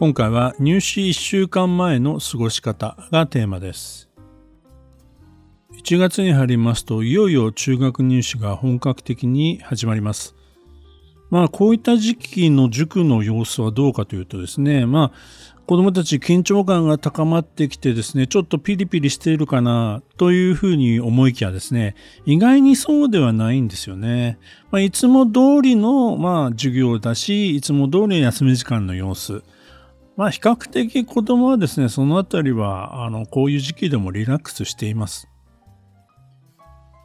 今回は入試1週間前の過ごし方がテーマです。1月に入りますといよいよ中学入試が本格的に始まります。まあこういった時期の塾の様子はどうかというとですね、まあ子供たち緊張感が高まってきてですね、ちょっとピリピリしているかなというふうに思いきやですね、意外にそうではないんですよね。まあ、いつも通りのまあ授業だし、いつも通りの休み時間の様子。まあ比較的子供はですね、そのあたりは、あの、こういう時期でもリラックスしています。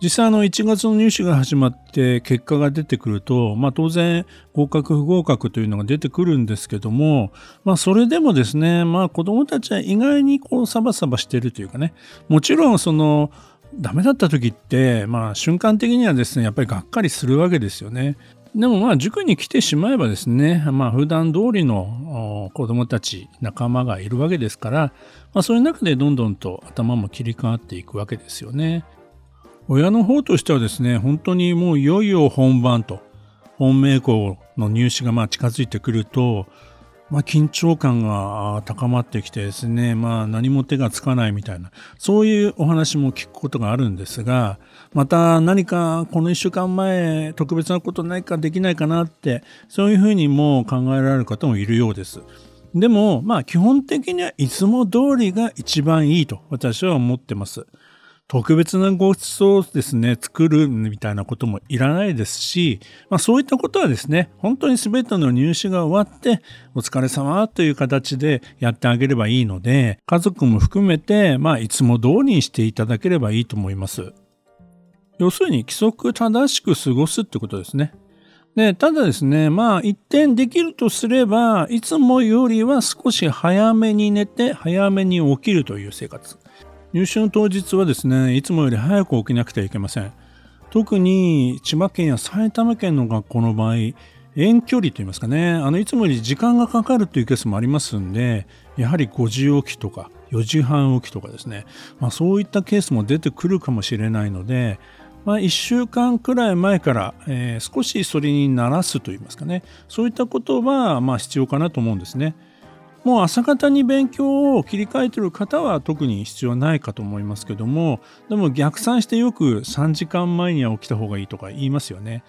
実際あの1月の入試が始まって結果が出てくると、まあ当然合格不合格というのが出てくるんですけども、まあそれでもですね、まあ子供たちは意外にこうサバサバしてるというかね、もちろんそのダメだった時って、まあ瞬間的にはですね、やっぱりがっかりするわけですよね。でもまあ塾に来てしまえばですね、まあ普段通りの子供たち、仲間がいるわけですから、まあそういう中でどんどんと頭も切り替わっていくわけですよね。親の方としてはですね、本当にもういよいよ本番と、本命校の入試がまあ近づいてくると、まあ、緊張感が高まってきてですね、まあ、何も手がつかないみたいな、そういうお話も聞くことがあるんですが、また何かこの1週間前、特別なことないかできないかなって、そういうふうにも考えられる方もいるようです。でも、まあ、基本的にはいつも通りが一番いいと私は思ってます。特別なご馳走ですね、作るみたいなこともいらないですし、まあそういったことはですね、本当に全ての入試が終わって、お疲れ様という形でやってあげればいいので、家族も含めて、まあいつも通りにしていただければいいと思います。要するに規則正しく過ごすってことですね。で、ただですね、まあ一点できるとすれば、いつもよりは少し早めに寝て、早めに起きるという生活。入試の当日はですね、いつもより早く起きなくてはいけません。特に千葉県や埼玉県の学校の場合、遠距離といいますかね、あのいつもより時間がかかるというケースもありますんで、やはり5時起きとか4時半起きとかですね、まあ、そういったケースも出てくるかもしれないので、まあ、1週間くらい前から、えー、少しそれに慣らすといいますかね、そういったことはまあ必要かなと思うんですね。もう朝方に勉強を切り替えてる方は特に必要ないかと思いますけどもでも逆算してよく3時間前には起きた方がいいとか言いますよね。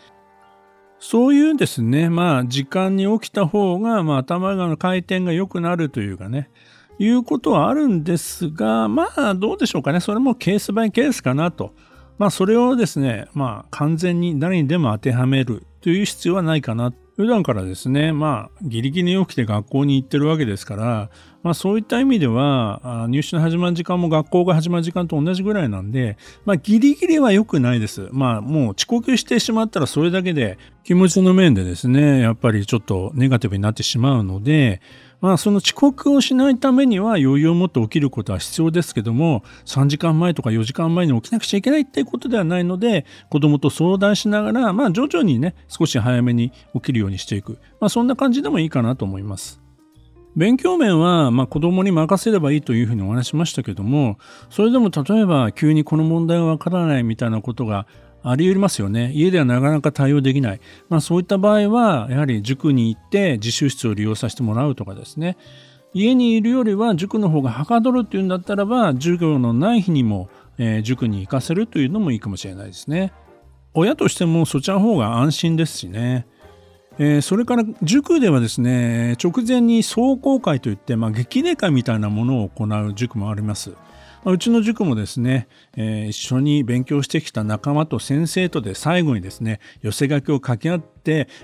そういうですねまあ時間に起きた方が、まあ、頭の回転が良くなるというかねいうことはあるんですがまあどうでしょうかねそれもケースバイケースかなと。まあそれをですねまあ完全に誰にでも当てはめるという必要はないかな普段からですね、まあ、ギリギリに起きて学校に行ってるわけですから、まあ、そういった意味では、入試の始まる時間も学校が始まる時間と同じぐらいなんで、まあ、ギリギリは良くないです。まあ、もう遅刻してしまったらそれだけで気持ちの面でですね、やっぱりちょっとネガティブになってしまうので、まあ、その遅刻をしないためには余裕を持って起きることは必要ですけども、3時間前とか4時間前に起きなくちゃいけないっていうことではないので、子供と相談しながら、まあ、徐々にね、少し早めに起きるようにしていく。まあ、そんな感じでもいいかなと思います。勉強面は、まあ、子供に任せればいいというふうにお話しましたけども、それでも例えば急にこの問題がわからないみたいなことがあり得ますよね。家ではなかなか対応できない。まあそういった場合は、やはり塾に行って自習室を利用させてもらうとかですね。家にいるよりは塾の方がはかどるっていうんだったらば、授業のない日にも、えー、塾に行かせるというのもいいかもしれないですね。親としてもそちらの方が安心ですしね。えー、それから塾ではですね、直前に壮行会といって、まあ、激励会みたいなものを行う塾もあります。まあ、うちの塾もですね、えー、一緒に勉強してきた仲間と先生とで最後にですね、寄せ書きを書き合って、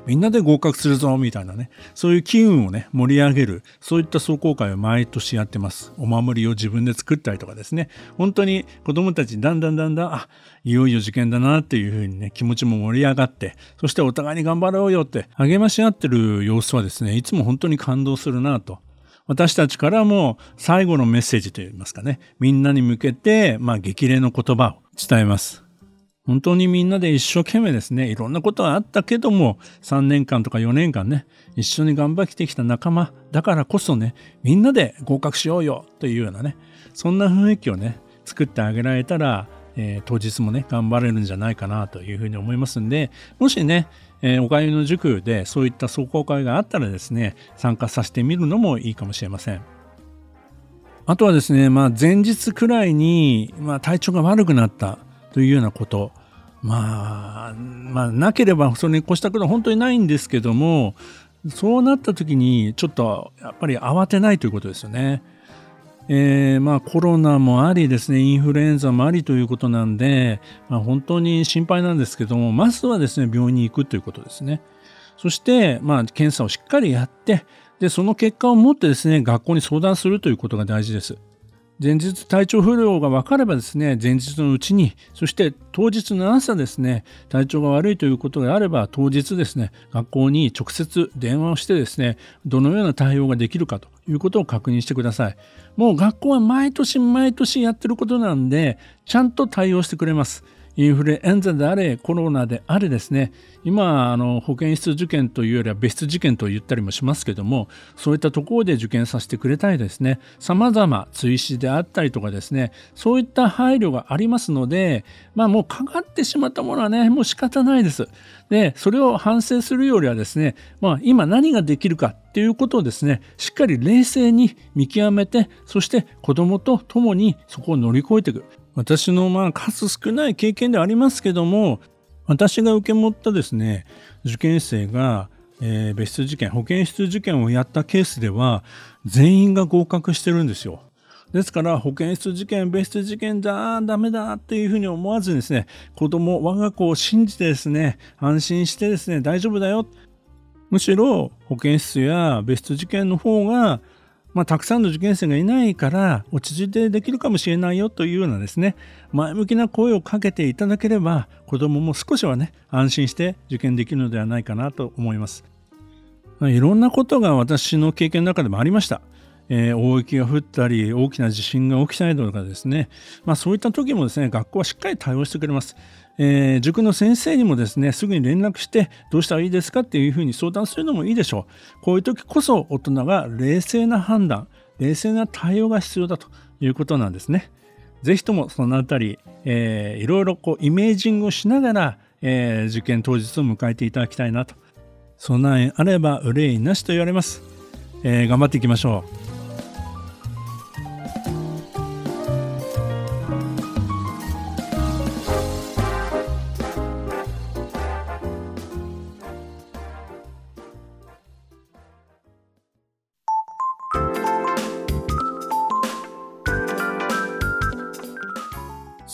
みんなで合格するぞ、みたいなね、そういう機運をね、盛り上げる、そういった壮行会を毎年やってます。お守りを自分で作ったりとかですね、本当に子供たちだんだんだんだん、あ、いよいよ受験だなっていうふうにね、気持ちも盛り上がって、そしてお互いに頑張ろうよって励まし合ってる様子はですね、いつも本当に感動するなと。私たちからも最後のメッセージといいますかね、みんなに向けて、まあ、激励の言葉を伝えます。本当にみんなで一生懸命ですね、いろんなことはあったけども、3年間とか4年間ね、一緒に頑張ってきた仲間だからこそね、みんなで合格しようよというようなね、そんな雰囲気をね、作ってあげられたら、えー、当日もね、頑張れるんじゃないかなというふうに思いますんで、もしね、えー、おかゆの塾でそういった壮行会があったらですね、参加させてみるのもいいかもしれません。あとはですね、まあ、前日くらいに、まあ、体調が悪くなったというようなこと、まあ、まあ、なければそれに越したことは本当にないんですけども、そうなった時にちょっとやっぱり慌てないということですよね。えー、まあコロナもありですね、インフルエンザもありということなんで、まあ、本当に心配なんですけども、まずはですね、病院に行くということですね。そして、まあ、検査をしっかりやって、で、その結果をもってですね、学校に相談するということが大事です。前日体調不良が分かればですね、前日のうちに、そして当日の朝ですね、体調が悪いということであれば、当日ですね、学校に直接電話をしてですね、どのような対応ができるかということを確認してください。もう学校は毎年毎年やってることなんで、ちゃんと対応してくれます。インフルエンザであれ、コロナであれですね、今、あの保健室受験というよりは別室受験と言ったりもしますけども、そういったところで受験させてくれたりですね、様々追試であったりとかですね、そういった配慮がありますので、まあもうかかってしまったものはね、もう仕方ないです。で、それを反省するよりはですね、まあ今何ができるかっていうことをですね、しっかり冷静に見極めて、そして子供と共にそこを乗り越えていく。私のまあ数少ない経験ではありますけども私が受け持ったですね受験生が、えー、別室受験保健室受験をやったケースでは全員が合格してるんですよ。ですから保健室受験別室受験だダメだっていうふうに思わずにですね子供我が子を信じてですね安心してですね大丈夫だよむしろ保健室や別室受験の方がまあ、たくさんの受験生がいないから落ち着いてできるかもしれないよというようなですね前向きな声をかけていただければ子どもも少しはね安心して受験できるのではないかなと思います。いろんなことが私の経験の中でもありました。えー、大雪が降ったり大きな地震が起きたりとかですね、まあ、そういった時もですね学校はしっかり対応してくれます。えー、塾の先生にもですねすぐに連絡してどうしたらいいですかっていうふうに相談するのもいいでしょう。こういう時こそ大人が冷静な判断冷静な対応が必要だということなんですね。ぜひともそのあたり、えー、いろいろこうイメージングをしながら、えー、受験当日を迎えていただきたいなと。備えあれば憂いなしと言われます、えー、頑張っていきましょう。